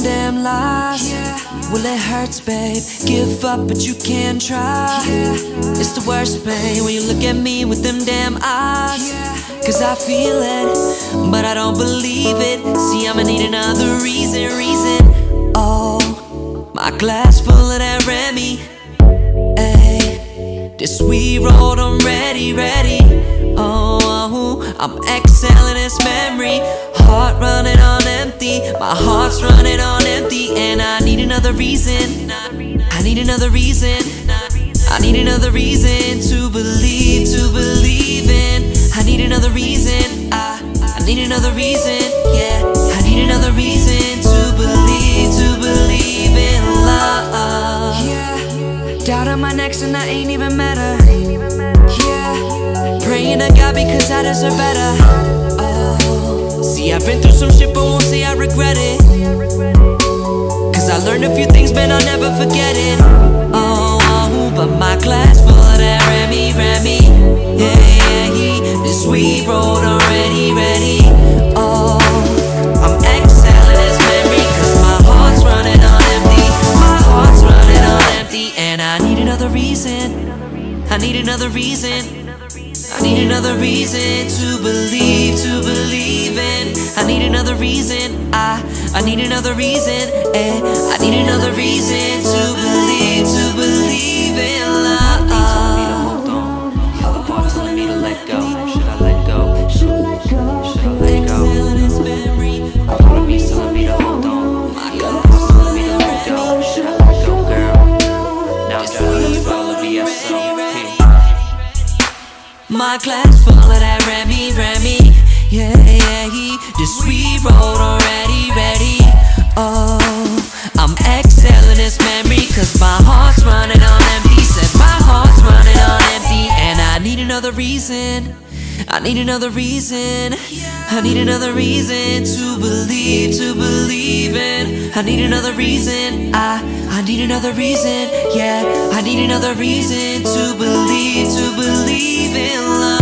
trust in them damn lies. Yeah. Well, it hurts, babe. Give up, but you can try. It's the worst pain when you look at me with them damn eyes. Cause I feel it, but I don't believe it. See, I'ma need another reason, reason. Oh, my glass full of that Remy. Ayy, this sweet road, I'm ready, ready. Oh, I'm exhaling this memory. Heart running on my heart's running on empty, and I need another reason. I need another reason. I need another reason to believe, to believe in. I need another reason. I, I need another reason. Yeah, I need another reason to believe, to believe in love. Yeah, doubt on my next and I ain't even met her. Yeah, praying to God because I deserve better. I've been through some shit, but won't say I regret it. Cause I learned a few things, man, I'll never forget it. Oh, oh, but my glass full of that Remy, Remy. Yeah, yeah, yeah. This sweet road already ready. Oh, I'm exhaling this memory. Cause my heart's running on empty. My heart's running on empty. And I need another reason. I need another reason. I need another reason to believe, to believe in. I need another reason. I, I need another reason. Eh. I need another reason to believe, to believe in love. Other parts telling me to ramy Should I let go. Another reason. I need another reason. I need another reason to believe, to believe in. I need another reason. I, I need another reason. Yeah, I need another reason to believe, to believe in love.